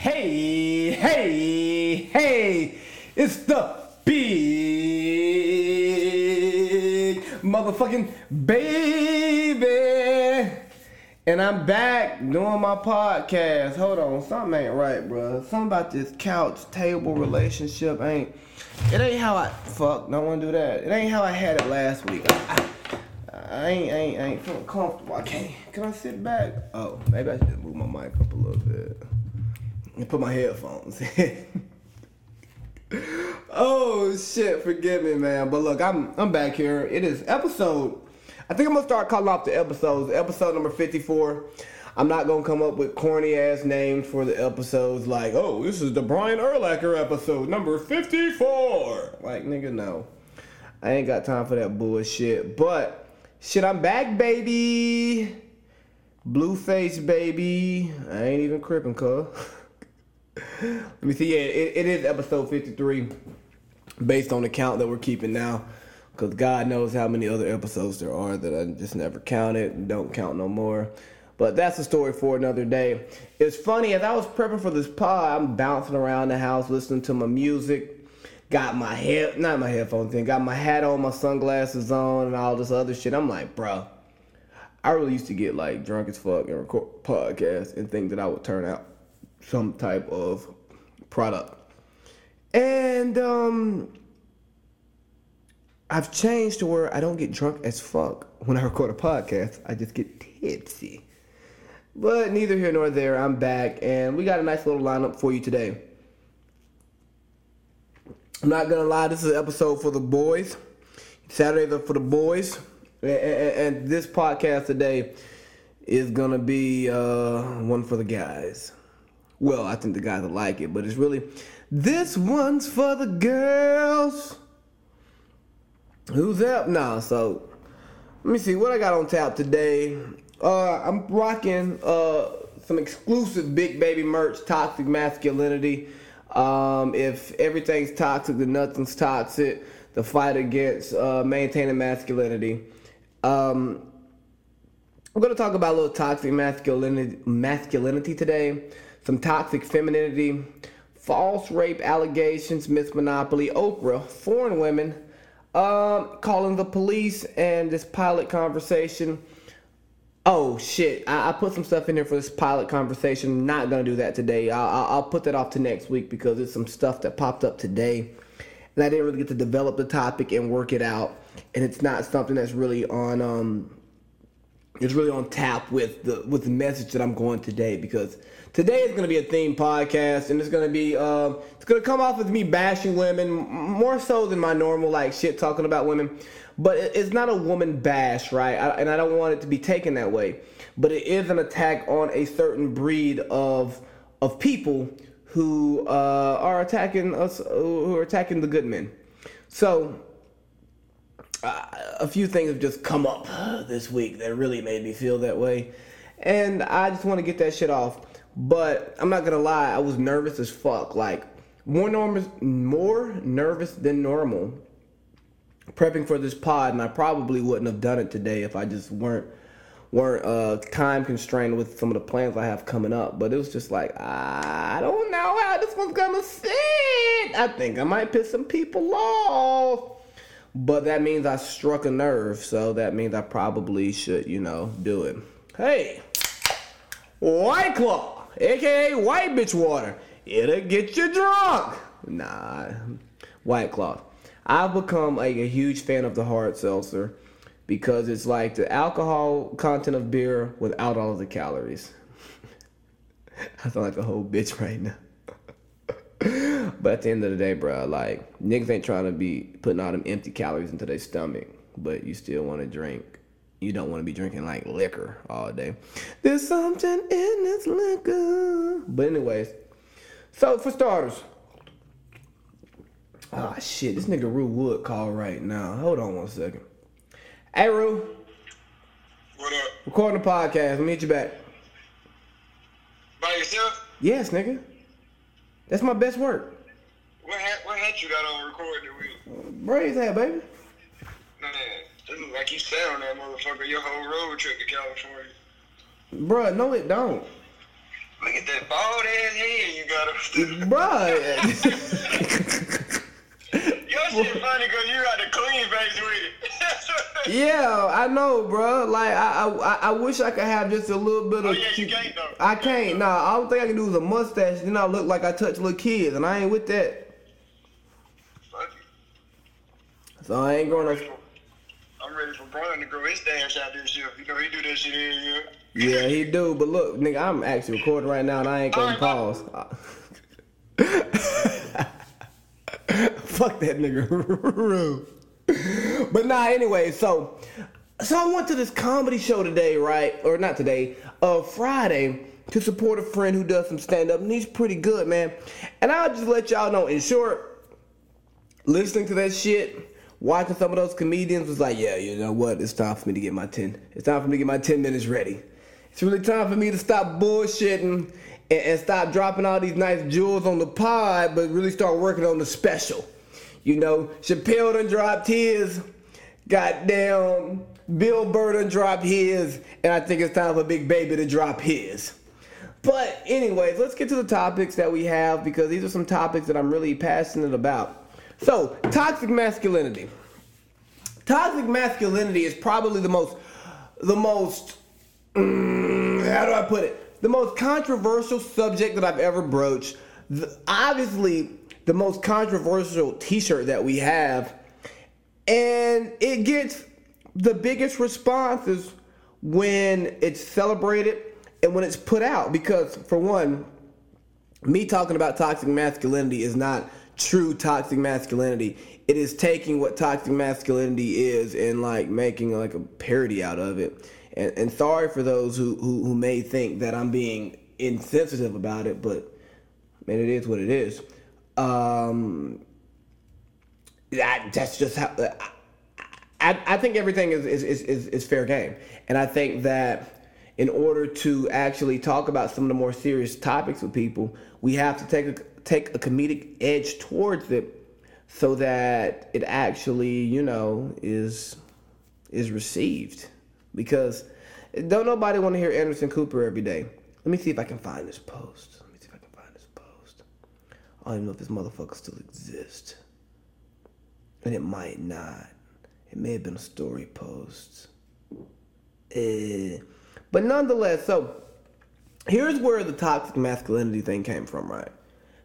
Hey, hey, hey, it's the big motherfucking baby. And I'm back doing my podcast. Hold on, something ain't right, bro. Something about this couch table relationship ain't. It ain't how I fuck. Don't want to do that. It ain't how I had it last week. I, I, I ain't, ain't, ain't feeling comfortable. I can't. Can I sit back? Oh, maybe I should move my mic up a little bit and put my headphones in. oh shit, forgive me, man. But look, I'm I'm back here. It is episode. I think I'm gonna start calling off the episodes. Episode number 54. I'm not gonna come up with corny ass names for the episodes like, oh, this is the Brian Urlacher episode number 54. Like, nigga, no. I ain't got time for that bullshit. But shit, I'm back, baby. Blueface, baby. I ain't even crippin', cuz. Let me see. Yeah, it, it is episode 53 based on the count that we're keeping now. Because God knows how many other episodes there are that I just never counted don't count no more. But that's a story for another day. It's funny, as I was prepping for this pod, I'm bouncing around the house listening to my music. Got my head, not my headphones in, got my hat on, my sunglasses on, and all this other shit. I'm like, bro, I really used to get like drunk as fuck and record podcasts and think that I would turn out some type of product. And um I've changed to where I don't get drunk as fuck when I record a podcast. I just get tipsy. But neither here nor there. I'm back and we got a nice little lineup for you today. I'm not gonna lie, this is an episode for the boys. Saturday for the boys. And this podcast today is gonna be uh, one for the guys. Well, I think the guys will like it, but it's really this one's for the girls. Who's up now? So let me see what I got on tap today. Uh, I'm rocking uh, some exclusive Big Baby merch, Toxic Masculinity. Um, if everything's toxic, then nothing's toxic. The fight against uh, maintaining masculinity. Um, I'm gonna talk about a little toxic masculinity, masculinity today some toxic femininity, false rape allegations, Miss Monopoly, Oprah, foreign women, um, calling the police, and this pilot conversation. Oh shit! I, I, put some stuff in here for this pilot conversation. Not gonna do that today. I'll, I'll put that off to next week because it's some stuff that popped up today, and I didn't really get to develop the topic and work it out. And it's not something that's really on um, it's really on tap with the with the message that I'm going today because today is going to be a theme podcast and it's going to be uh, it's going to come off as me bashing women more so than my normal like shit talking about women. But it's not a woman bash right? I, and i don't want it to be taken that way. But it is an attack on a certain breed of of people who uh, are attacking us who are attacking the good men. So uh, a few things have just come up this week that really made me feel that way and i just want to get that shit off but I'm not gonna lie, I was nervous as fuck. Like more nervous, more nervous than normal. Prepping for this pod, and I probably wouldn't have done it today if I just weren't weren't uh, time constrained with some of the plans I have coming up. But it was just like I don't know how this one's gonna sit. I think I might piss some people off. But that means I struck a nerve, so that means I probably should, you know, do it. Hey, White Claw aka white bitch water. It'll get you drunk. Nah, White Claw. I've become like a huge fan of the hard seltzer because it's like the alcohol content of beer without all of the calories. I sound like a whole bitch right now. But at the end of the day, bro, like niggas ain't trying to be putting all them empty calories into their stomach, but you still want to drink you don't want to be drinking like liquor all day. There's something in this liquor. But anyways, so for starters, ah oh, shit, this nigga Rue Wood call right now. Hold on one second. Hey Rue. What up? Recording the podcast. I'll meet you back. By yourself? Yes, nigga. That's my best work. What hat, what hat you got on recording with? Braids hat, baby. Man, it look like you sat on that motherfucker your whole road trip to California. Bruh, no it don't. Look at that bald ass head you got bruh. Your shit funny because you got the clean face with it. yeah, I know, bruh. Like I, I, I wish I could have just a little bit of. Oh, yeah, you can't, though. I can't. Nah, all the thing I can do is a mustache. Then I look like I touch little kids, and I ain't with that. Fuck it. So I ain't going to. I'm ready for Brian to grow his damn shot this year. You know he do that shit every year. Yeah, he do. But look, nigga, I'm actually recording right now, and I ain't gonna pause. Fuck that nigga. But nah, anyway, so so I went to this comedy show today, right? Or not today, uh Friday to support a friend who does some stand up and he's pretty good, man. And I'll just let y'all know in short, listening to that shit, watching some of those comedians was like, yeah, you know what? It's time for me to get my 10. It's time for me to get my 10 minutes ready. It's really time for me to stop bullshitting and, and stop dropping all these nice jewels on the pod, but really start working on the special. You know, Chappelle done dropped his, goddamn, Bill Burr done dropped his, and I think it's time for Big Baby to drop his. But anyways, let's get to the topics that we have because these are some topics that I'm really passionate about. So, toxic masculinity. Toxic masculinity is probably the most, the most, mm, how do I put it? The most controversial subject that I've ever broached. The- obviously, the most controversial T-shirt that we have, and it gets the biggest responses when it's celebrated and when it's put out. Because for one, me talking about toxic masculinity is not true toxic masculinity. It is taking what toxic masculinity is and like making like a parody out of it. And, and sorry for those who, who, who may think that I'm being insensitive about it, but man, it is what it is. Um, that, that's just how. I, I think everything is, is, is, is fair game. And I think that in order to actually talk about some of the more serious topics with people, we have to take a, take a comedic edge towards it so that it actually, you know, is is received. Because don't nobody want to hear Anderson Cooper every day. Let me see if I can find this post. Let me see if I can find this post. I don't even know if this motherfucker still exists. And it might not. It may have been a story post. Eh. But nonetheless, so here's where the toxic masculinity thing came from, right?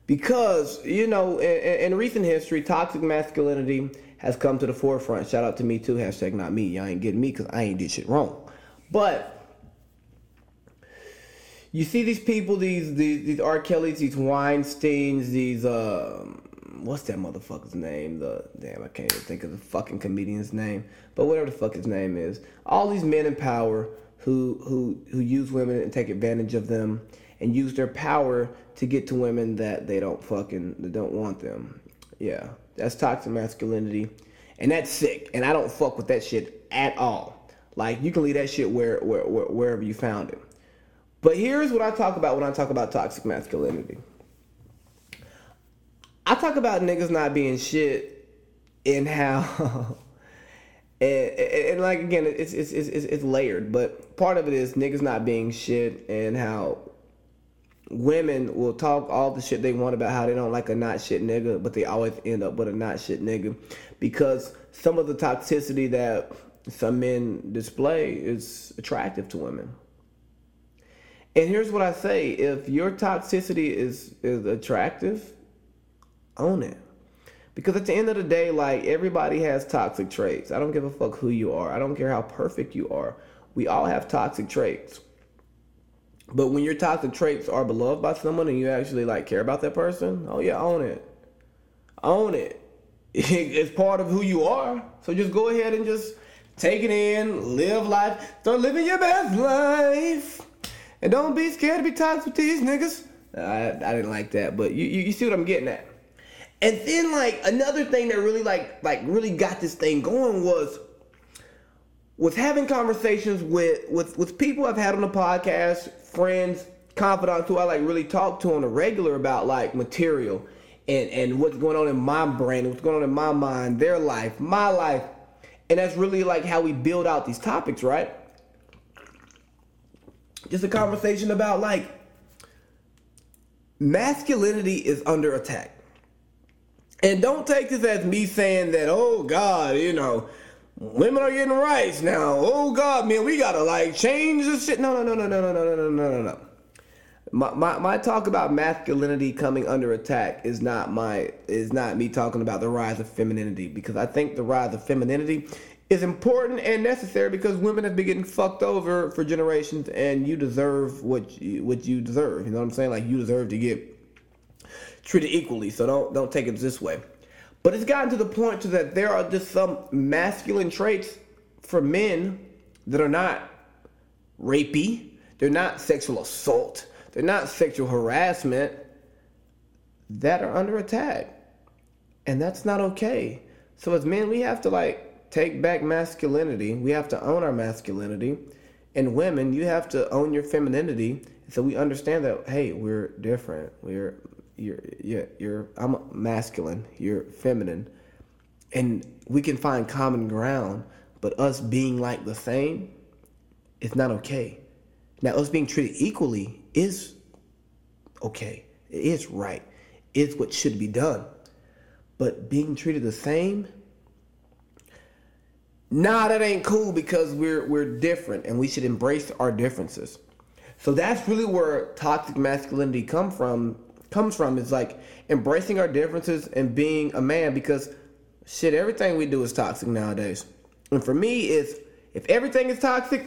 Because, you know, in, in recent history, toxic masculinity has come to the forefront. Shout out to me too, hashtag not me. Y'all ain't getting me because I ain't did shit wrong. But you see these people, these these, these R. Kellys, these Weinsteins, these uh, what's that motherfucker's name? The damn, I can't even think of the fucking comedian's name. But whatever the fuck his name is, all these men in power who who who use women and take advantage of them and use their power to get to women that they don't fucking that don't want them. Yeah, that's toxic masculinity, and that's sick. And I don't fuck with that shit at all. Like you can leave that shit where, where, where wherever you found it. But here's what I talk about when I talk about toxic masculinity. I talk about niggas not being shit and how and, and, and, like again it's, it's it's it's layered but part of it is niggas not being shit and how women will talk all the shit they want about how they don't like a not shit nigga but they always end up with a not shit nigga because some of the toxicity that some men display is attractive to women and here's what i say if your toxicity is is attractive own it because at the end of the day, like everybody has toxic traits. I don't give a fuck who you are. I don't care how perfect you are. We all have toxic traits. But when your toxic traits are beloved by someone and you actually like care about that person, oh yeah, own it. Own it. It's part of who you are. So just go ahead and just take it in, live life, start living your best life. And don't be scared to be toxic with these niggas. I, I didn't like that, but you, you, you see what I'm getting at. And then like another thing that really like like really got this thing going was was having conversations with with with people I've had on the podcast, friends, confidants who I like really talk to on a regular about like material and and what's going on in my brain, what's going on in my mind, their life, my life. And that's really like how we build out these topics, right? Just a conversation about like masculinity is under attack. And don't take this as me saying that, oh God, you know, women are getting rights now. Oh God, man, we gotta like change this shit. No, no, no, no, no, no, no, no, no, no, no. My, my, my talk about masculinity coming under attack is not my is not me talking about the rise of femininity because I think the rise of femininity is important and necessary because women have been getting fucked over for generations and you deserve what you, what you deserve. You know what I'm saying? Like you deserve to get treated equally. So don't don't take it this way. But it's gotten to the point to that there are just some masculine traits for men that are not rapey. They're not sexual assault. They're not sexual harassment that are under attack. And that's not okay. So as men, we have to like take back masculinity. We have to own our masculinity. And women, you have to own your femininity. So we understand that hey, we're different. We're you're you're, you're I'm masculine, you're feminine, and we can find common ground. But us being like the same, it's not okay. Now, us being treated equally is okay. It is right. It's what should be done. But being treated the same, nah, that ain't cool because we're we're different and we should embrace our differences. So that's really where toxic masculinity come from comes from is like embracing our differences and being a man because shit, everything we do is toxic nowadays. And for me, it's if everything is toxic,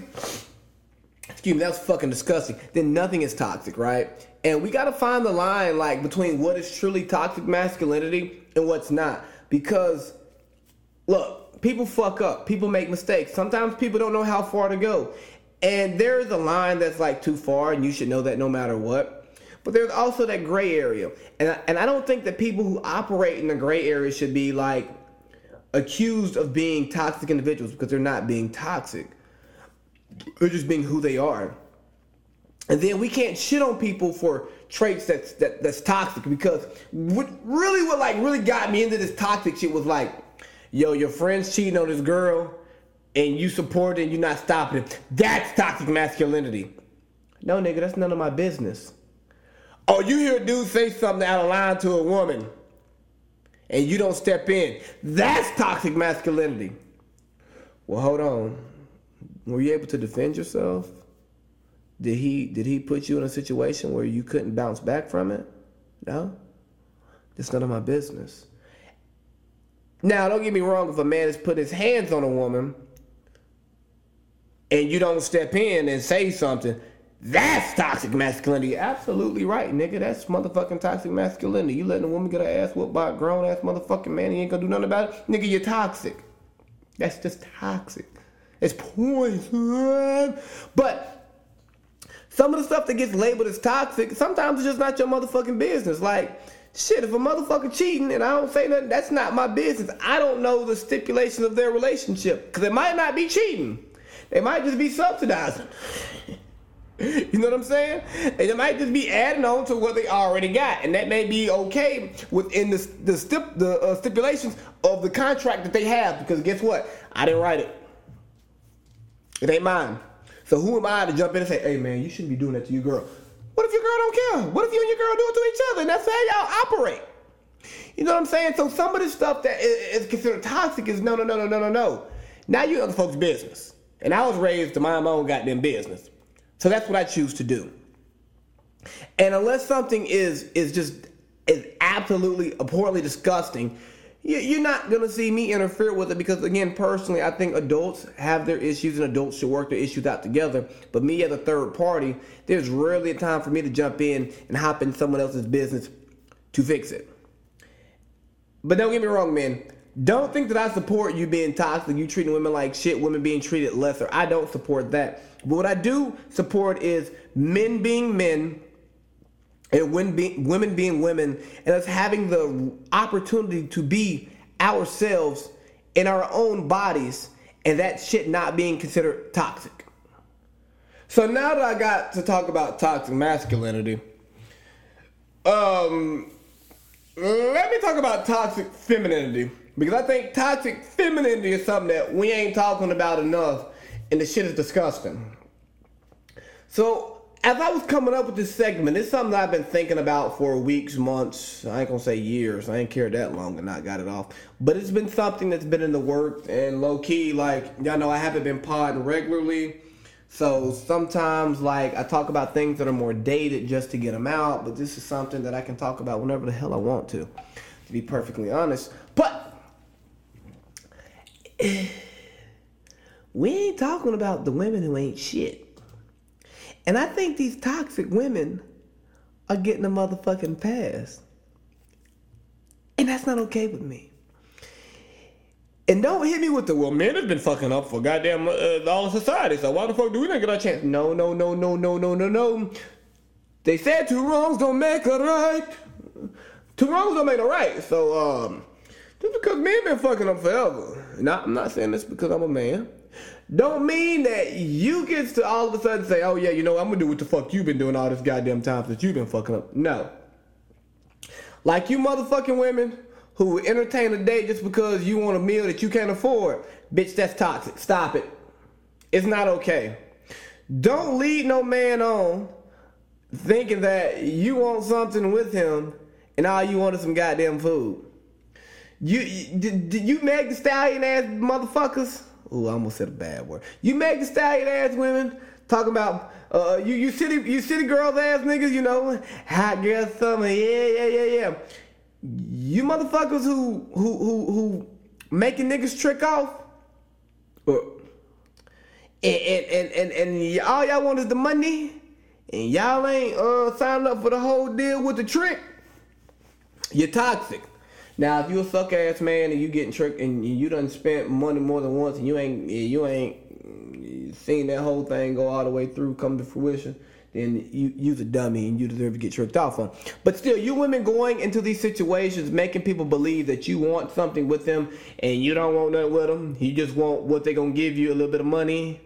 excuse me, that's fucking disgusting. Then nothing is toxic, right? And we gotta find the line like between what is truly toxic masculinity and what's not. Because look, people fuck up, people make mistakes. Sometimes people don't know how far to go. And there's a line that's like too far, and you should know that no matter what. But there's also that gray area. And I, and I don't think that people who operate in the gray area should be like accused of being toxic individuals because they're not being toxic. They're just being who they are. And then we can't shit on people for traits that's that, that's toxic because what really what like really got me into this toxic shit was like, yo, your friend's cheating on this girl and you support it and you're not stopping it. That's toxic masculinity. No, nigga, that's none of my business. Oh, you hear a dude say something out of line to a woman and you don't step in. That's toxic masculinity. Well, hold on. Were you able to defend yourself? Did he did he put you in a situation where you couldn't bounce back from it? No. It's none of my business. Now, don't get me wrong, if a man has put his hands on a woman and you don't step in and say something, that's toxic masculinity. Absolutely right, nigga. That's motherfucking toxic masculinity. You letting a woman get her ass whooped by a grown ass motherfucking man, he ain't gonna do nothing about it. Nigga, you're toxic. That's just toxic. It's poison. But some of the stuff that gets labeled as toxic, sometimes it's just not your motherfucking business. Like, shit, if a motherfucker cheating and I don't say nothing, that's not my business. I don't know the stipulations of their relationship. Because it might not be cheating. They might just be subsidizing. You know what I'm saying? And it might just be adding on to what they already got, and that may be okay within the the, stip, the uh, stipulations of the contract that they have. Because guess what? I didn't write it. It ain't mine. So who am I to jump in and say, "Hey man, you shouldn't be doing that to your girl"? What if your girl don't care? What if you and your girl do it to each other, and that's how y'all operate? You know what I'm saying? So some of the stuff that is considered toxic is no, no, no, no, no, no, no. Now you other folks' business, and I was raised to mind my own goddamn business. So that's what I choose to do. And unless something is is just is absolutely abhorrently disgusting, you're not gonna see me interfere with it because again, personally, I think adults have their issues and adults should work their issues out together. But me as a third party, there's rarely a time for me to jump in and hop in someone else's business to fix it. But don't get me wrong, man. Don't think that I support you being toxic, you treating women like shit, women being treated lesser. I don't support that. But what I do support is men being men and women being women and us having the opportunity to be ourselves in our own bodies and that shit not being considered toxic. So now that I got to talk about toxic masculinity, um, let me talk about toxic femininity because I think toxic femininity is something that we ain't talking about enough and the shit is disgusting. So as I was coming up with this segment, it's something I've been thinking about for weeks, months. I ain't gonna say years. I ain't cared that long and not got it off. But it's been something that's been in the works and low key, like y'all know, I haven't been podding regularly. So sometimes, like I talk about things that are more dated just to get them out. But this is something that I can talk about whenever the hell I want to, to be perfectly honest. But we ain't talking about the women who ain't shit. And I think these toxic women are getting a motherfucking pass. And that's not okay with me. And don't hit me with the well, men have been fucking up for goddamn uh, all of society. So why the fuck do we not get our chance? No, no, no, no, no, no, no, no. They said two wrongs don't make a right. Two wrongs don't make a right. So um, just because men been fucking up forever, and I, I'm not saying this because I'm a man don't mean that you get to all of a sudden say, oh yeah, you know, I'm gonna do what the fuck you been doing all this goddamn time since you've been fucking up. No. Like you motherfucking women who entertain a date just because you want a meal that you can't afford, bitch, that's toxic. Stop it. It's not okay. Don't lead no man on thinking that you want something with him and all you want is some goddamn food. You, you, you Meg the Stallion ass motherfuckers Ooh, I almost said a bad word. You make the stallion ass women talking about uh, you you city you city girls ass niggas, you know, hot girl summer, yeah yeah yeah yeah. You motherfuckers who who who who making niggas trick off. Uh, and, and, and, and, and all y'all want is the money, and y'all ain't uh, signed up for the whole deal with the trick. You're toxic. Now, if you a suck ass man and you getting tricked and you done spent money more than once and you ain't you ain't seen that whole thing go all the way through come to fruition, then you you's a dummy and you deserve to get tricked off on. But still, you women going into these situations making people believe that you want something with them and you don't want nothing with them. You just want what they gonna give you a little bit of money.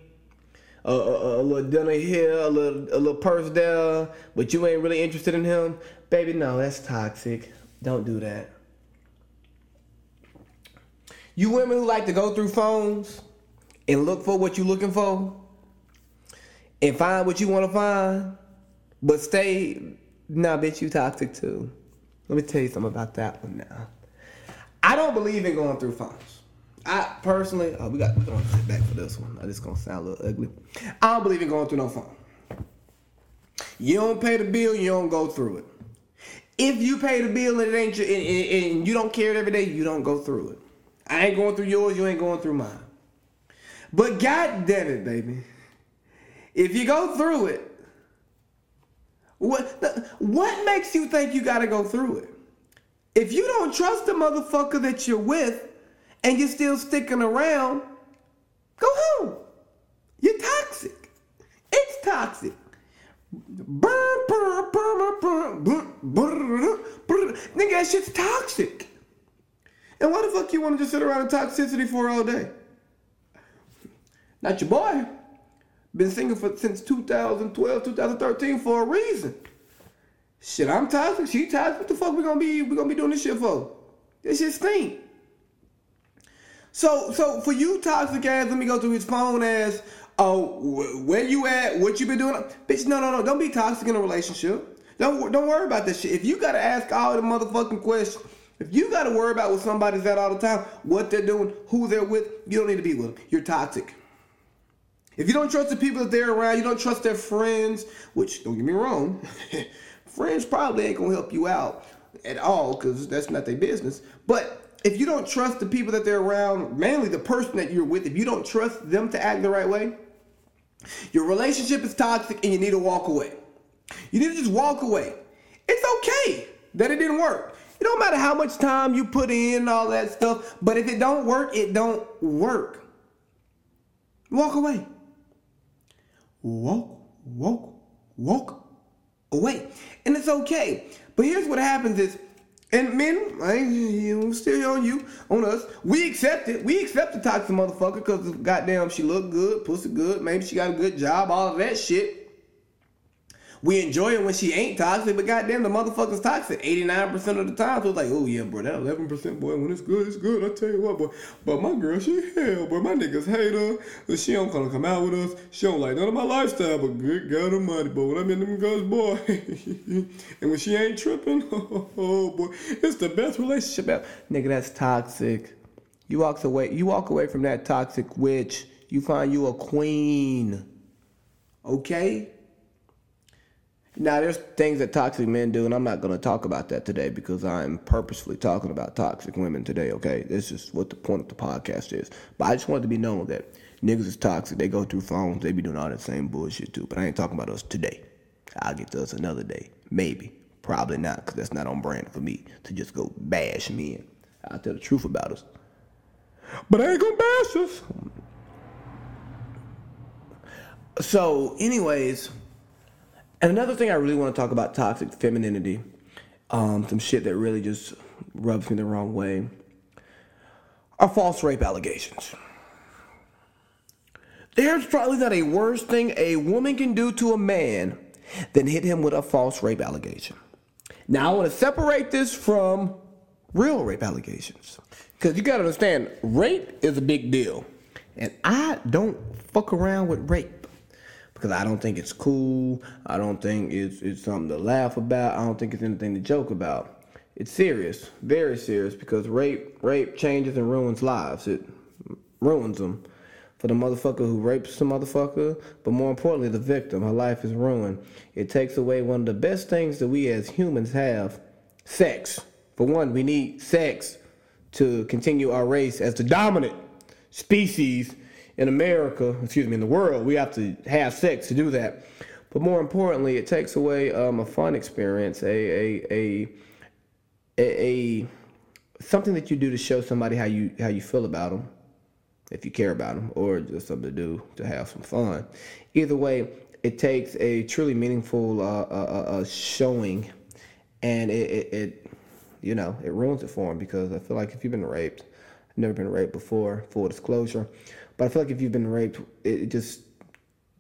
A, a, a, little dinner here, a little a little purse there, but you ain't really interested in him, baby. No, that's toxic. Don't do that. You women who like to go through phones and look for what you're looking for and find what you want to find, but stay. Nah, bitch, you toxic too. Let me tell you something about that one now. I don't believe in going through phones. I personally, oh, we got we gonna sit back for this one. I just gonna sound a little ugly. I don't believe in going through no phone. You don't pay the bill, you don't go through it. If you pay the bill and it ain't your, and, and, and you don't care it every day, you don't go through it. I ain't going through yours, you ain't going through mine. But God damn it, baby. If you go through it, what what makes you think you gotta go through it? If you don't trust the motherfucker that you're with and you're still sticking around, go home. You're toxic. It's toxic. Nigga, that shit's toxic. And why the fuck you want to just sit around in toxicity for all day? Not your boy. Been single for since 2012, 2013 for a reason. Shit, I'm toxic. She toxic. What the fuck we gonna be? We gonna be doing this shit for? This shit stink. So, so for you toxic ass, let me go through his phone ass. Oh, where you at? What you been doing? Bitch, no, no, no. Don't be toxic in a relationship. Don't don't worry about this shit. If you gotta ask all the motherfucking questions if you got to worry about what somebody's at all the time, what they're doing, who they're with, you don't need to be with them. You're toxic. If you don't trust the people that they're around, you don't trust their friends, which don't get me wrong, friends probably ain't gonna help you out at all because that's not their business. But if you don't trust the people that they're around, mainly the person that you're with, if you don't trust them to act the right way, your relationship is toxic and you need to walk away. You need to just walk away. It's okay that it didn't work. It don't matter how much time you put in all that stuff, but if it don't work, it don't work. Walk away. Walk, walk, walk away. And it's okay. But here's what happens is, and men, I ain't still on you, on us. We accept it. We accept the toxic motherfucker because goddamn she look good, pussy good, maybe she got a good job, all of that shit. We enjoy it when she ain't toxic, but goddamn, the motherfucker's toxic 89% of the time. So it's like, oh yeah, bro, that 11% boy, when it's good, it's good. I tell you what, boy. But my girl, she hell, boy. My niggas hate her. She don't to come out with us. She don't like none of my lifestyle, but good God almighty, boy. When I'm in them girls, boy. and when she ain't tripping, oh boy, it's the best relationship ever. Nigga, that's toxic. You walk away, you walk away from that toxic witch. You find you a queen. Okay? Now, there's things that toxic men do, and I'm not going to talk about that today because I'm purposefully talking about toxic women today, okay? This is what the point of the podcast is. But I just wanted to be known that niggas is toxic. They go through phones, they be doing all that same bullshit too. But I ain't talking about us today. I'll get to us another day. Maybe. Probably not, because that's not on brand for me to just go bash men. I'll tell the truth about us. But I ain't gonna bash us. So, anyways, and another thing I really want to talk about toxic femininity, um, some shit that really just rubs me the wrong way, are false rape allegations. There's probably not a worse thing a woman can do to a man than hit him with a false rape allegation. Now, I want to separate this from real rape allegations. Because you got to understand, rape is a big deal. And I don't fuck around with rape because I don't think it's cool. I don't think it's it's something to laugh about. I don't think it's anything to joke about. It's serious, very serious, because rape rape changes and ruins lives. It ruins them for the motherfucker who rapes the motherfucker, but more importantly, the victim. Her life is ruined. It takes away one of the best things that we as humans have sex. For one, we need sex to continue our race as the dominant species in America, excuse me, in the world, we have to have sex to do that. But more importantly, it takes away um, a fun experience, a, a, a, a, something that you do to show somebody how you how you feel about them, if you care about them, or just something to do to have some fun. Either way, it takes a truly meaningful uh, uh, uh, uh showing, and it, it, it, you know, it ruins it for them because I feel like if you've been raped, never been raped before, full disclosure. But I feel like if you've been raped, it just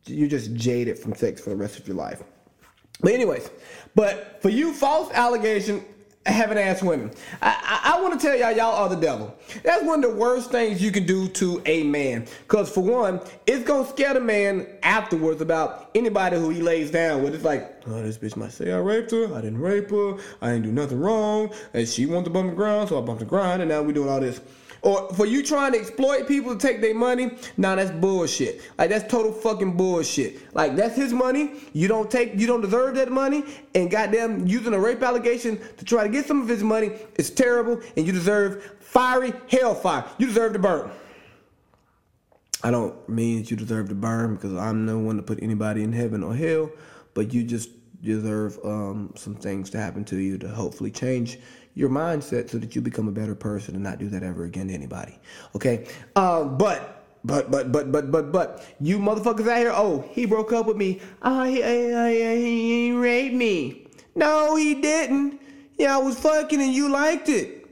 you're just jaded from sex for the rest of your life. But anyways, but for you false allegation having ass women, I, I, I want to tell y'all y'all are the devil. That's one of the worst things you can do to a man. Cause for one, it's gonna scare the man afterwards about anybody who he lays down with. It's like, oh, this bitch might say I raped her. I didn't rape her. I didn't do nothing wrong. And she wanted to bump the ground, so I bumped the ground, and now we're doing all this. Or for you trying to exploit people to take their money, nah, that's bullshit. Like that's total fucking bullshit. Like that's his money. You don't take, you don't deserve that money. And goddamn, using a rape allegation to try to get some of his money is terrible. And you deserve fiery hellfire. You deserve to burn. I don't mean that you deserve to burn because I'm no one to put anybody in heaven or hell, but you just deserve um, some things to happen to you to hopefully change your mindset so that you become a better person and not do that ever again to anybody. Okay? Uh, but but but but but but but you motherfuckers out here, oh, he broke up with me. Oh, he, he, he raped me. No, he didn't. Yeah, I was fucking and you liked it.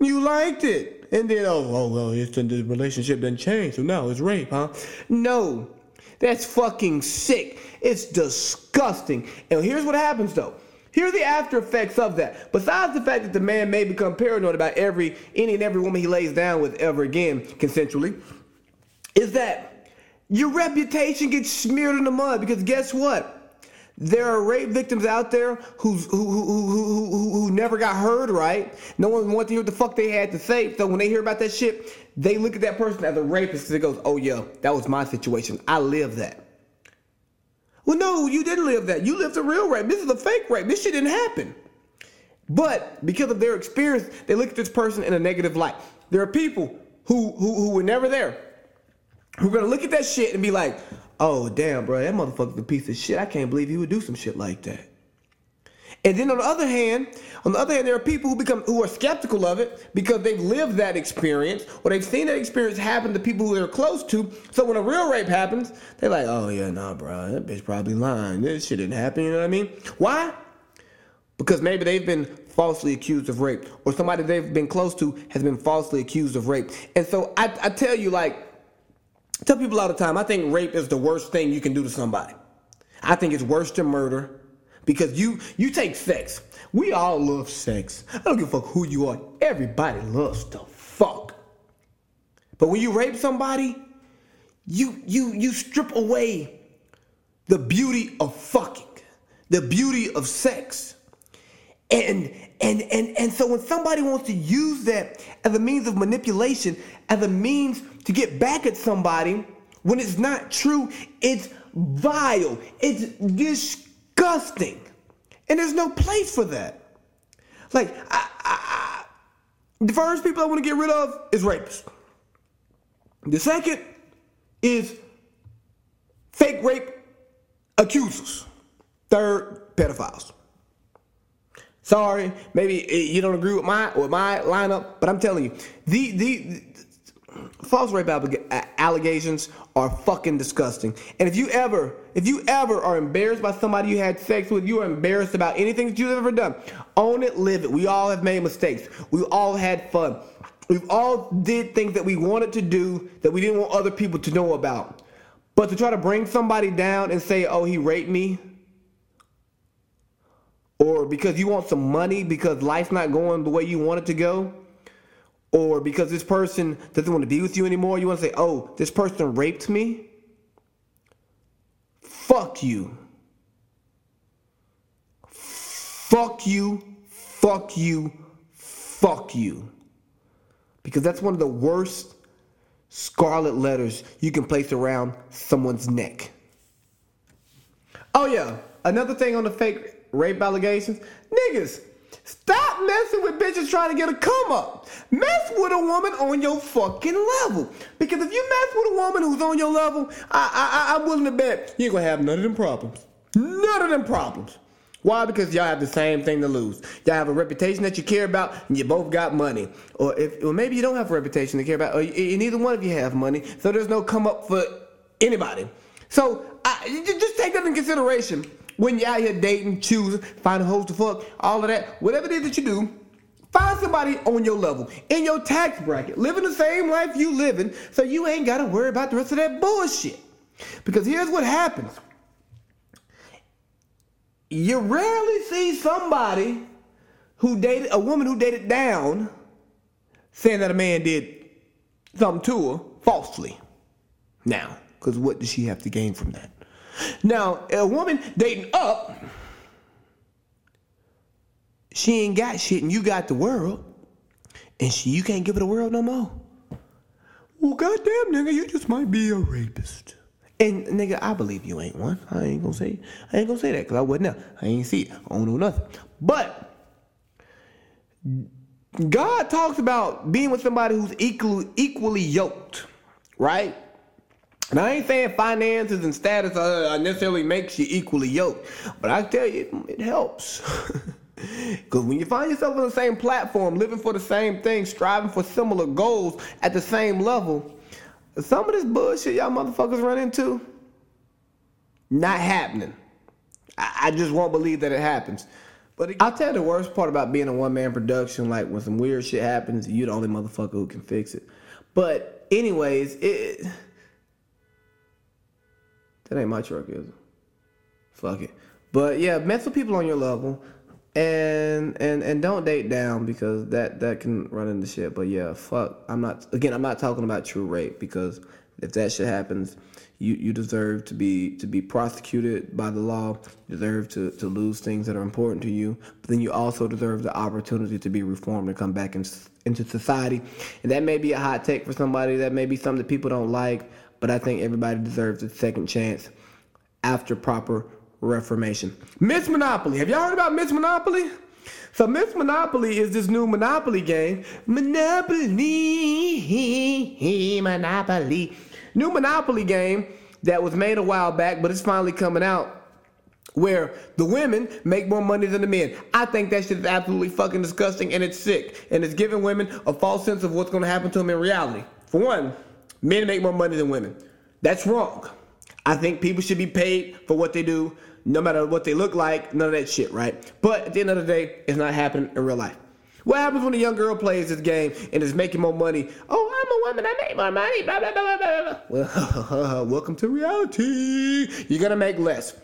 You liked it. And then, oh, oh well, it's, the relationship didn't change, so now it's rape, huh? No, that's fucking sick. It's disgusting. And here's what happens though. Here are the after effects of that. Besides the fact that the man may become paranoid about every any and every woman he lays down with ever again consensually, is that your reputation gets smeared in the mud because guess what? There are rape victims out there who's, who, who, who, who, who never got heard right. No one wants to hear what the fuck they had to say. So when they hear about that shit, they look at that person as a rapist and it goes, oh yeah, that was my situation. I lived that. Well, no, you didn't live that. You lived a real rape. This is a fake rape. This shit didn't happen. But because of their experience, they look at this person in a negative light. There are people who who, who were never there who are gonna look at that shit and be like, "Oh damn, bro, that motherfucker's a piece of shit. I can't believe he would do some shit like that." And then on the other hand, on the other hand, there are people who become who are skeptical of it because they've lived that experience or they've seen that experience happen to people who they're close to. So when a real rape happens, they're like, "Oh yeah, nah, bro, that bitch probably lying. This shit didn't happen." You know what I mean? Why? Because maybe they've been falsely accused of rape, or somebody they've been close to has been falsely accused of rape. And so I, I tell you, like, I tell people all the time, I think rape is the worst thing you can do to somebody. I think it's worse than murder because you you take sex. We all love sex. I don't give a fuck who you are. Everybody loves to fuck. But when you rape somebody, you you you strip away the beauty of fucking, the beauty of sex. And and and and so when somebody wants to use that as a means of manipulation, as a means to get back at somebody, when it's not true, it's vile. It's disgusting. And there's no place for that. Like, I, I, the first people I want to get rid of is rapists. The second is fake rape accusers. Third, pedophiles. Sorry, maybe you don't agree with my with my lineup, but I'm telling you, the the, false rape allegations are fucking disgusting. And if you ever, if you ever are embarrassed by somebody you had sex with, you are embarrassed about anything that you've ever done. Own it, live it. We all have made mistakes. We all had fun. We've all did things that we wanted to do that we didn't want other people to know about. But to try to bring somebody down and say, "Oh, he raped me," or because you want some money because life's not going the way you want it to go or because this person doesn't want to be with you anymore, you want to say, oh, this person raped me? Fuck you. Fuck you. Fuck you. Fuck you. Because that's one of the worst scarlet letters you can place around someone's neck. Oh, yeah. Another thing on the fake rape allegations niggas Stop messing with bitches trying to get a come up. Mess with a woman on your fucking level. Because if you mess with a woman who's on your level, I, I, I'm willing to bet you ain't gonna have none of them problems. None of them problems. Why? Because y'all have the same thing to lose. Y'all have a reputation that you care about, and you both got money. Or if, or maybe you don't have a reputation to care about, or you, neither one of you have money, so there's no come up for anybody. So I, just take that in consideration when you're out here dating, choosing, finding hoes to fuck, all of that, whatever it is that you do, find somebody on your level, in your tax bracket, living the same life you living, so you ain't gotta worry about the rest of that bullshit. Because here's what happens. You rarely see somebody who dated a woman who dated down saying that a man did something to her falsely. Now, because what does she have to gain from that? Now, a woman dating up, she ain't got shit and you got the world. And she you can't give her the world no more. Well, goddamn nigga, you just might be a rapist. And nigga, I believe you ain't one. I ain't gonna say I ain't gonna say that because I wasn't. I ain't see it. I don't know nothing. But God talks about being with somebody who's equally equally yoked, right? And I ain't saying finances and status uh, necessarily makes you equally yoked, but I tell you, it, it helps. Because when you find yourself on the same platform, living for the same thing, striving for similar goals at the same level, some of this bullshit y'all motherfuckers run into, not happening. I, I just won't believe that it happens. But I'll tell you the worst part about being a one man production, like when some weird shit happens, you're the only motherfucker who can fix it. But, anyways, it that ain't my truck, is it? Fuck it. But yeah, mess with people on your level, and and and don't date down because that that can run into shit. But yeah, fuck. I'm not again. I'm not talking about true rape because if that shit happens, you you deserve to be to be prosecuted by the law. You deserve to to lose things that are important to you. But then you also deserve the opportunity to be reformed and come back in, into society. And that may be a hot take for somebody. That may be something that people don't like but I think everybody deserves a second chance after proper reformation. Miss Monopoly. Have y'all heard about Miss Monopoly? So Miss Monopoly is this new Monopoly game. Monopoly, he Monopoly. New Monopoly game that was made a while back, but it's finally coming out where the women make more money than the men. I think that shit is absolutely fucking disgusting and it's sick. And it's giving women a false sense of what's to happen to them in reality. For one, Men make more money than women. That's wrong. I think people should be paid for what they do, no matter what they look like, none of that shit, right? But at the end of the day, it's not happening in real life. What happens when a young girl plays this game and is making more money? Oh, I'm a woman, I make more money, blah, blah, blah, blah, blah. Well, welcome to reality. You're gonna make less.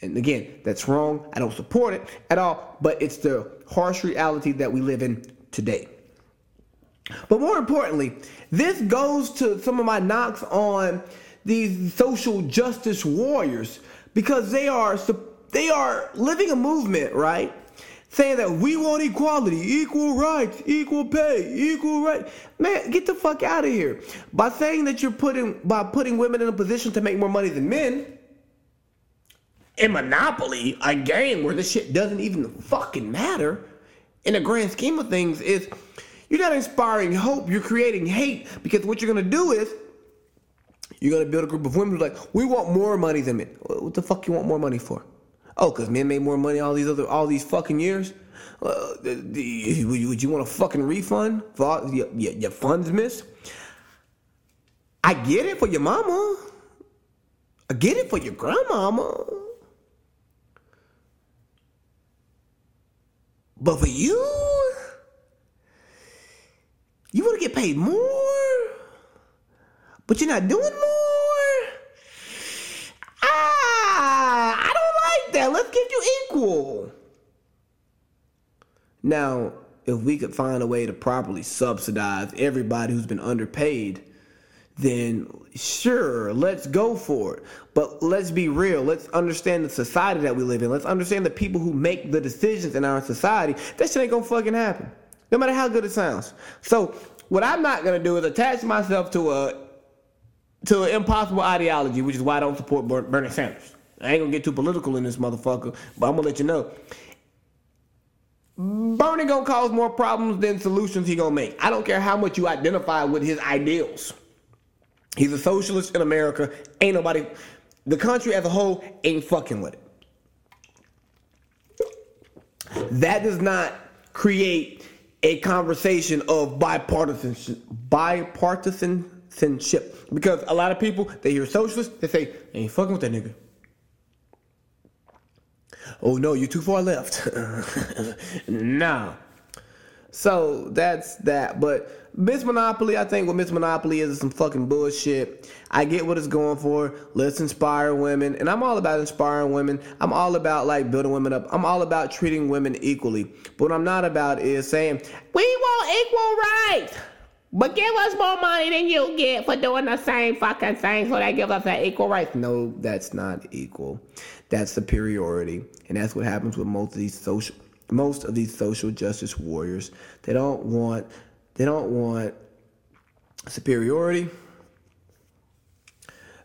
And again, that's wrong. I don't support it at all, but it's the harsh reality that we live in today. But more importantly, this goes to some of my knocks on these social justice warriors because they are they are living a movement, right? Saying that we want equality, equal rights, equal pay, equal right. Man, get the fuck out of here. By saying that you're putting by putting women in a position to make more money than men, in Monopoly, a game where this shit doesn't even fucking matter in the grand scheme of things, is you're not inspiring hope, you're creating hate because what you're gonna do is you're gonna build a group of women who's like, we want more money than men. What the fuck you want more money for? Oh, cause men made more money all these other all these fucking years. Uh, would you, you want a fucking refund for all, your, your, your funds missed? I get it for your mama. I get it for your grandmama. But for you, you want to get paid more, but you're not doing more. Ah, I don't like that. Let's get you equal. Now, if we could find a way to properly subsidize everybody who's been underpaid, then sure, let's go for it. But let's be real. Let's understand the society that we live in. Let's understand the people who make the decisions in our society. That shit ain't gonna fucking happen. No matter how good it sounds. So what I'm not gonna do is attach myself to a to an impossible ideology, which is why I don't support Bernie Sanders. I ain't gonna get too political in this motherfucker, but I'm gonna let you know. Bernie gonna cause more problems than solutions he gonna make. I don't care how much you identify with his ideals. He's a socialist in America. Ain't nobody, the country as a whole ain't fucking with it. That does not create a conversation of bipartisanship, bipartisanship. Because a lot of people, they hear socialist, they say, ain't fucking with that nigga. Oh no, you're too far left. nah. So that's that. But Miss Monopoly, I think what Miss Monopoly is is some fucking bullshit. I get what it's going for. Let's inspire women. And I'm all about inspiring women. I'm all about like building women up. I'm all about treating women equally. But what I'm not about is saying, we want equal rights. But give us more money than you get for doing the same fucking thing, so that gives us that equal rights. No, that's not equal. That's superiority. And that's what happens with most of these social most of these social justice warriors. They don't want they don't want superiority.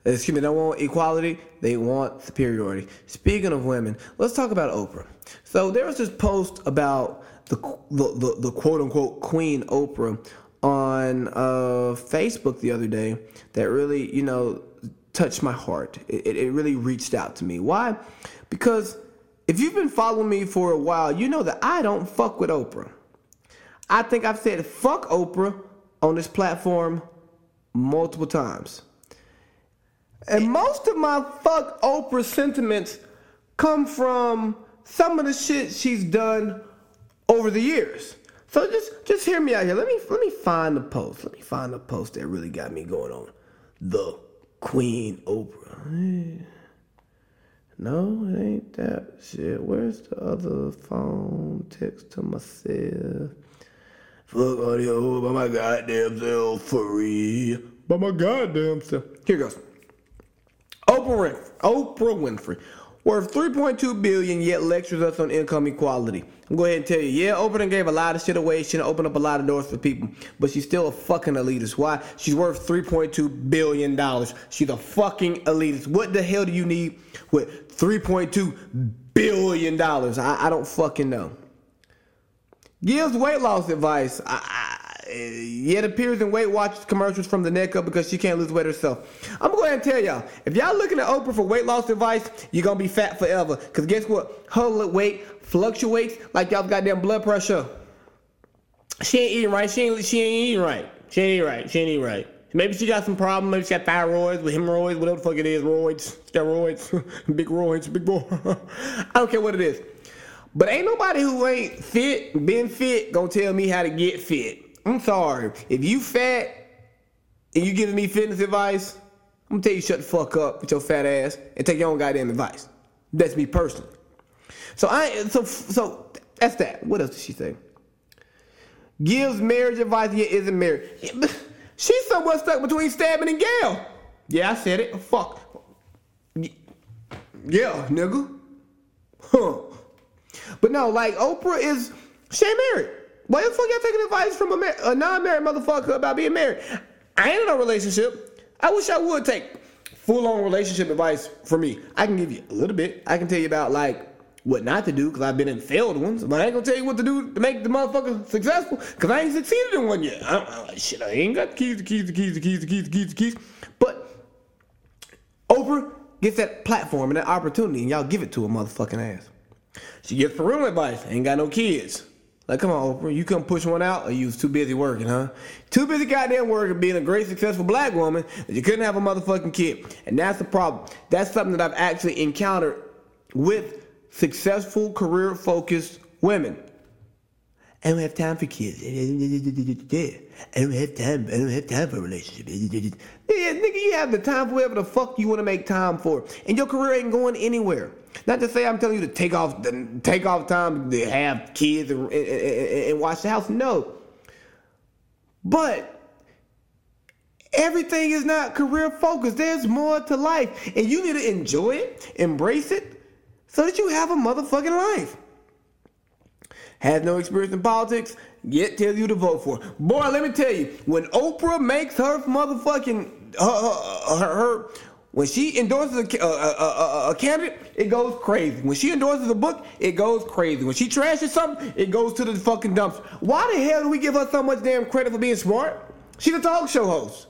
Excuse me, they don't want equality, they want superiority. Speaking of women, let's talk about Oprah. So there was this post about the the, the, the quote unquote Queen Oprah on uh, Facebook the other day that really, you know, touched my heart. It, it really reached out to me. Why? Because if you've been following me for a while, you know that I don't fuck with Oprah. I think I've said fuck Oprah on this platform multiple times. And most of my fuck Oprah sentiments come from some of the shit she's done over the years. So just just hear me out here. Let me let me find the post. Let me find the post that really got me going on. The Queen Oprah. No, it ain't that shit. Where's the other phone? Text to myself. Fuck audio by my goddamn self free. By my goddamn self. Here goes. Oprah Winfrey. Oprah Winfrey. Worth 3.2 billion, yet lectures us on income equality. I'm going ahead and tell you, yeah, Oprah gave a lot of shit away. She opened up a lot of doors for people, but she's still a fucking elitist. Why? She's worth 3.2 billion dollars. She's a fucking elitist. What the hell do you need with 3.2 billion dollars? I, I don't fucking know. Gives weight loss advice. I, I, yet appears in Weight Watchers commercials from the neck up because she can't lose weight herself. I'm gonna go ahead and tell y'all, if y'all looking at Oprah for weight loss advice, you're gonna be fat forever. Cause guess what? Her weight fluctuates like y'all's goddamn blood pressure. She ain't eating right. She ain't she ain't eating right. She ain't eating right. She ain't eating right. Maybe she got some problem. Maybe she got thyroids, with hemorrhoids, whatever the fuck it is, roids, steroids, big roids, big boy. I don't care what it is. But ain't nobody who ain't fit, been fit, gonna tell me how to get fit. I'm sorry. If you fat and you giving me fitness advice, I'm gonna tell you shut the fuck up with your fat ass and take your own goddamn advice. That's me personally. So I so so that's that. What else did she say? Gives marriage advice yet isn't married. She's somewhat stuck between Stedman and Gayle. Yeah, I said it. Fuck. Yeah, nigga. Huh. But no, like Oprah is she married. Why the fuck y'all taking advice from a, mar- a non-married motherfucker about being married? I ain't in a relationship. I wish I would take full-on relationship advice from me. I can give you a little bit. I can tell you about like what not to do because I've been in failed ones, but I ain't gonna tell you what to do to make the motherfucker successful because I ain't succeeded in one yet. I I, shit, I ain't got the keys, the keys, the keys, the keys, the keys, the keys, the keys. But Oprah gets that platform and that opportunity, and y'all give it to a motherfucking ass. She gets parental advice. Ain't got no kids. Like, come on, Oprah, you couldn't push one out, or you was too busy working, huh? Too busy goddamn working, being a great, successful black woman, that you couldn't have a motherfucking kid. And that's the problem. That's something that I've actually encountered with successful, career-focused women. I don't have time for kids. I don't have time. I don't have time for a relationship. Yeah, nigga, you have the time for whatever the fuck you want to make time for, and your career ain't going anywhere. Not to say I'm telling you to take off, the take off time to have kids and, and, and watch the house. No, but everything is not career focused. There's more to life, and you need to enjoy it, embrace it, so that you have a motherfucking life has no experience in politics, yet tells you to vote for. Boy, let me tell you, when Oprah makes her motherfucking her, her, her when she endorses a, a, a, a, candidate, it goes crazy. When she endorses a book, it goes crazy. When she trashes something, it goes to the fucking dumps. Why the hell do we give her so much damn credit for being smart? She's a talk show host.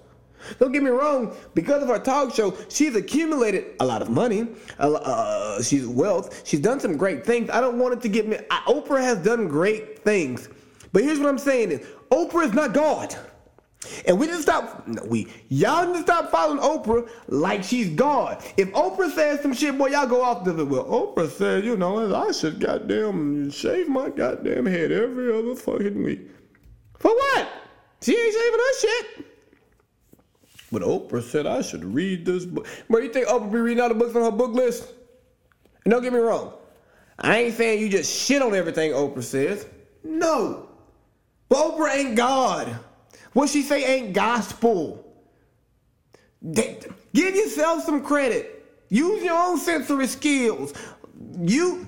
Don't get me wrong, because of her talk show, she's accumulated a lot of money. Uh, she's wealth. She's done some great things. I don't want it to get me. Oprah has done great things. But here's what I'm saying is Oprah is not God. And we to stop, no, we, y'all to stop following Oprah like she's God. If Oprah says some shit, boy, y'all go off to the, well, Oprah said, you know, I should goddamn shave my goddamn head every other fucking week. For what? She ain't shaving her shit. But Oprah said I should read this book. Bro, you think Oprah be reading all the books on her book list? And don't get me wrong. I ain't saying you just shit on everything Oprah says. No. But Oprah ain't God. What she say ain't gospel. Give yourself some credit. Use your own sensory skills. You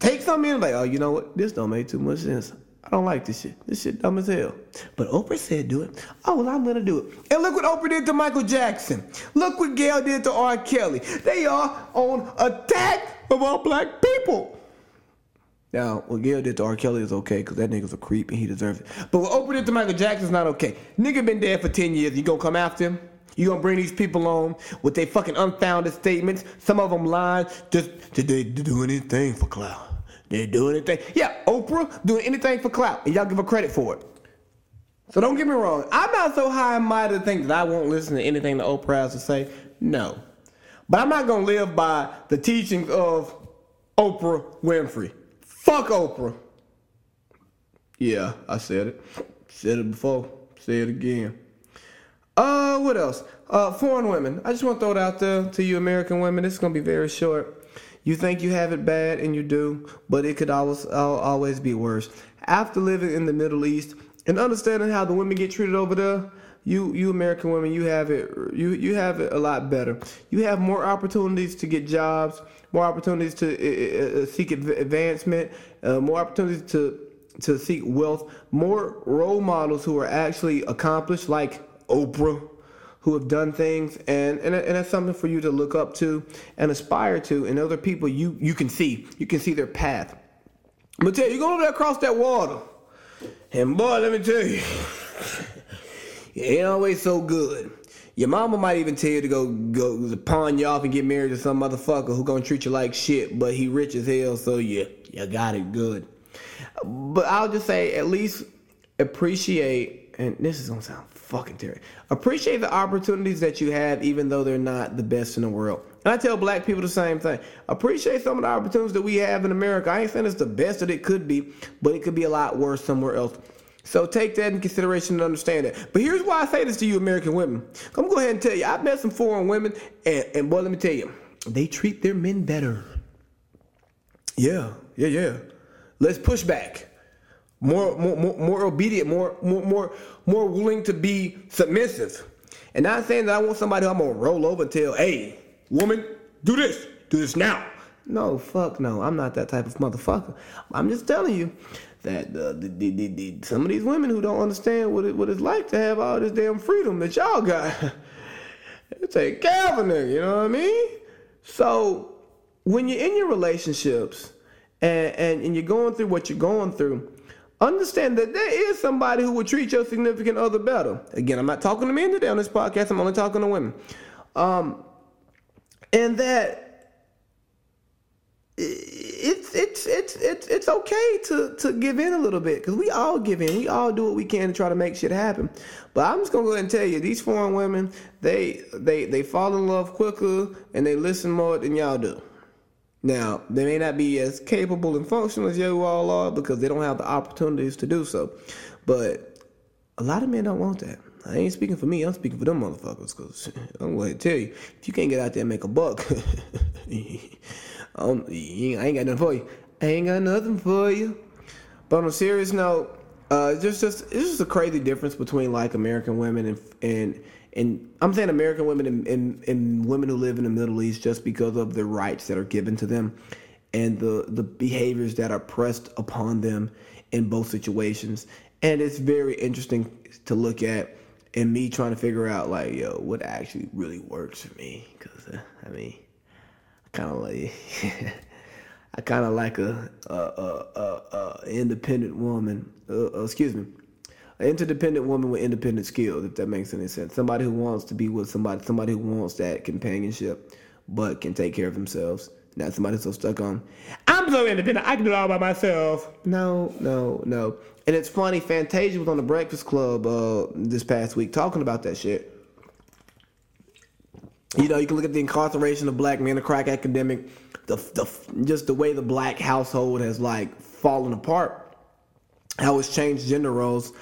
take something in like, oh, you know what? This don't make too much sense. I don't like this shit. This shit dumb as hell. But Oprah said do it. Oh, well, I'm gonna do it. And look what Oprah did to Michael Jackson. Look what Gayle did to R. Kelly. They are on attack of all black people. Now, what Gayle did to R. Kelly is okay, because that nigga's a creep and he deserves it. But what Oprah did to Michael Jackson is not okay. Nigga been dead for 10 years. You gonna come after him? You gonna bring these people on with their fucking unfounded statements? Some of them lying. Just did they do anything for clout? They do anything. Yeah, Oprah doing anything for clout, and y'all give her credit for it. So don't get me wrong. I'm not so high and mighty to think that I won't listen to anything that Oprah has to say. No. But I'm not gonna live by the teachings of Oprah Winfrey. Fuck Oprah. Yeah, I said it. Said it before. Say it again. Uh, what else? Uh, foreign women. I just want to throw it out there to you, American women. This is gonna be very short. You think you have it bad, and you do, but it could always always be worse. After living in the Middle East and understanding how the women get treated over there, you you American women, you have it you you have it a lot better. You have more opportunities to get jobs, more opportunities to uh, seek advancement, uh, more opportunities to to seek wealth, more role models who are actually accomplished, like Oprah who have done things, and, and, and that's something for you to look up to and aspire to, and other people you, you can see. You can see their path. But tell you, you go over there across that water, and boy, let me tell you, it ain't always so good. Your mama might even tell you to go go pawn you off and get married to some motherfucker who gonna treat you like shit, but he rich as hell, so you you got it good. But I'll just say at least appreciate, and this is gonna sound fucking terrible. Appreciate the opportunities that you have, even though they're not the best in the world. And I tell black people the same thing. Appreciate some of the opportunities that we have in America. I ain't saying it's the best that it could be, but it could be a lot worse somewhere else. So take that in consideration and understand that. But here's why I say this to you, American women. I'm go ahead and tell you, I've met some foreign women, and, and boy, let me tell you, they treat their men better. Yeah, yeah, yeah. Let's push back. More, more, more, more obedient, more, more, more, more willing to be submissive. And not saying that I want somebody I'm gonna roll over and tell, hey, woman, do this, do this now. No, fuck no. I'm not that type of motherfucker. I'm just telling you that uh, the, the, the, some of these women who don't understand what it, what it's like to have all this damn freedom that y'all got, they take care of a nigga, you know what I mean? So when you're in your relationships and, and, and you're going through what you're going through, understand that there is somebody who will treat your significant other better. Again, I'm not talking to men today on this podcast, I'm only talking to women. Um, and that it's it's it's it's okay to to give in a little bit because we all give in. We all do what we can to try to make shit happen. But I'm just gonna go ahead and tell you, these foreign women, they they they fall in love quicker and they listen more than y'all do. Now they may not be as capable and functional as you all are because they don't have the opportunities to do so. But a lot of men don't want that. I ain't speaking for me. I'm speaking for them motherfuckers. Cause I'm going to tell you, if you can't get out there and make a buck. Um, I ain't got nothing for you. I ain't got nothing for you. But on a serious note, uh, just just it's just a crazy difference between like American women and and and I'm saying American women and, and, and women who live in the Middle East just because of the rights that are given to them and the the behaviors that are pressed upon them in both situations. And it's very interesting to look at and me trying to figure out like yo what actually really works for me because uh, I mean kind of like I kind of like a, a, a, a, independent woman. Uh, uh, excuse me, an interdependent woman with independent skills. If that makes any sense. Somebody who wants to be with somebody. Somebody who wants that companionship, but can take care of themselves. Not somebody so stuck on. I'm so independent. I can do it all by myself. No, no, no. And it's funny. Fantasia was on the Breakfast Club uh, this past week talking about that shit you know, you can look at the incarceration of black men, the crack epidemic, the, the just the way the black household has like fallen apart, how it's changed gender roles,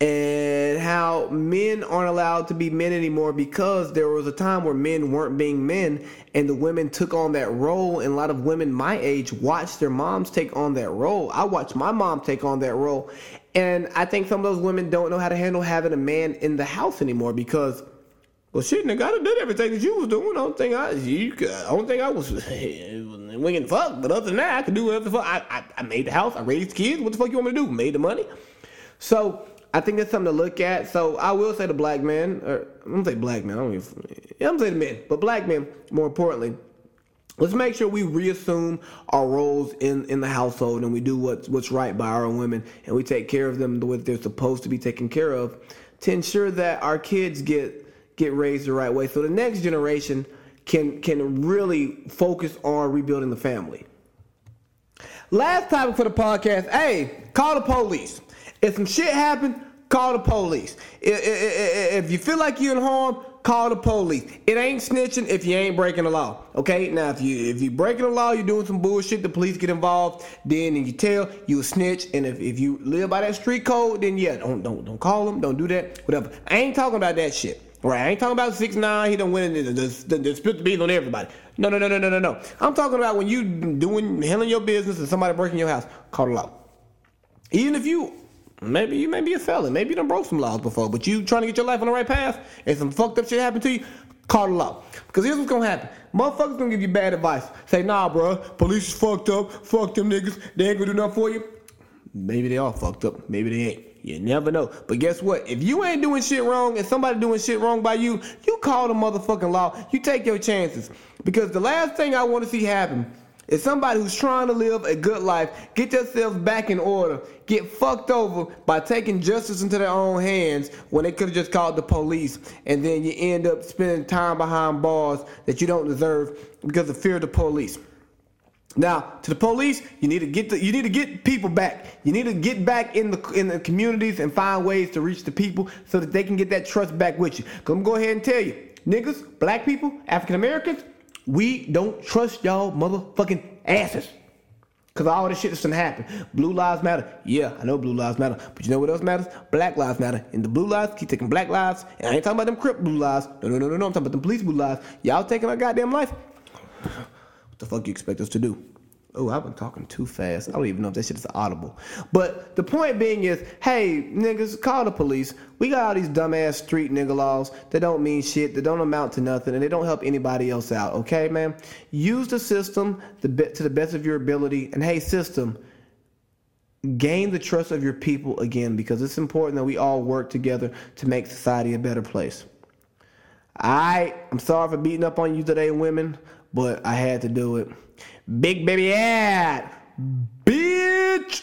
and how men aren't allowed to be men anymore because there was a time where men weren't being men and the women took on that role and a lot of women my age watched their moms take on that role. I watched my mom take on that role and i think some of those women don't know how to handle having a man in the house anymore because well, shit, nigga, I did everything that you was doing. I don't think I, you, don't think I was winging fuck. But other than that, I could do whatever the fuck. I, I, I made the house. I raised kids. What the fuck you want me to do? Made the money. So I think that's something to look at. So I will say the black men, or I'm gonna say black men. I don't even. Yeah, I'm gonna say the men, but black men more importantly. Let's make sure we reassume our roles in, in the household and we do what's what's right by our women and we take care of them the way they're supposed to be taken care of to ensure that our kids get get raised the right way so the next generation can can really focus on rebuilding the family. Last topic for the podcast, hey, call the police. If some shit happened, call the police. If you feel like you're in harm, call the police. It ain't snitching if you ain't breaking the law. Okay? Now if you if you breaking the law, you're doing some bullshit, the police get involved, then and you tell, you a snitch. And if, if you live by that street code, then yeah, don't don't don't call them, don't do that, whatever. I ain't talking about that shit. Right, I ain't talking about six nine. He don't win the, the, the, split beans on everybody. No, no, no, no, no, no, no. I'm talking about when you doing handling your business and somebody breaking your house. Call the law. Even if you maybe you may be a felon, maybe you done broke some laws before, but you trying to get your life on the right path and some fucked up shit happened to you. Call the law. Because here's what's gonna happen. Motherfuckers gonna give you bad advice. Say, nah, bro, police is fucked up. Fuck them niggas. They ain't gonna do nothing for you. Maybe they all fucked up. Maybe they ain't. You never know. But guess what? If you ain't doing shit wrong and somebody doing shit wrong by you, you call the motherfucking law. You take your chances. Because the last thing I want to see happen is somebody who's trying to live a good life, get themselves back in order, get fucked over by taking justice into their own hands when they could have just called the police. And then you end up spending time behind bars that you don't deserve because of fear of the police. Now, to the police, you need to get the, you need to get people back. You need to get back in the in the communities and find ways to reach the people so that they can get that trust back with you. I'm go ahead and tell you, niggas, black people, African Americans, we don't trust y'all motherfucking asses. Cause all this shit that's gonna happen. Blue lives matter. Yeah, I know blue lives matter. But you know what else matters? Black lives matter. And the blue lives keep taking black lives. And I ain't talking about them crip blue lives. No, no, no, no, no. I'm talking about them police blue lives. Y'all taking my goddamn life. What the fuck you expect us to do? Oh, I've been talking too fast. I don't even know if that shit is audible. But the point being is, hey, niggas, call the police. We got all these dumbass street nigga laws that don't mean shit, that don't amount to nothing, and they don't help anybody else out, okay, man? Use the system to the best of your ability. And hey, system, gain the trust of your people again because it's important that we all work together to make society a better place. I, I'm sorry for beating up on you today, women, but I had to do it. Big baby ad, bitch.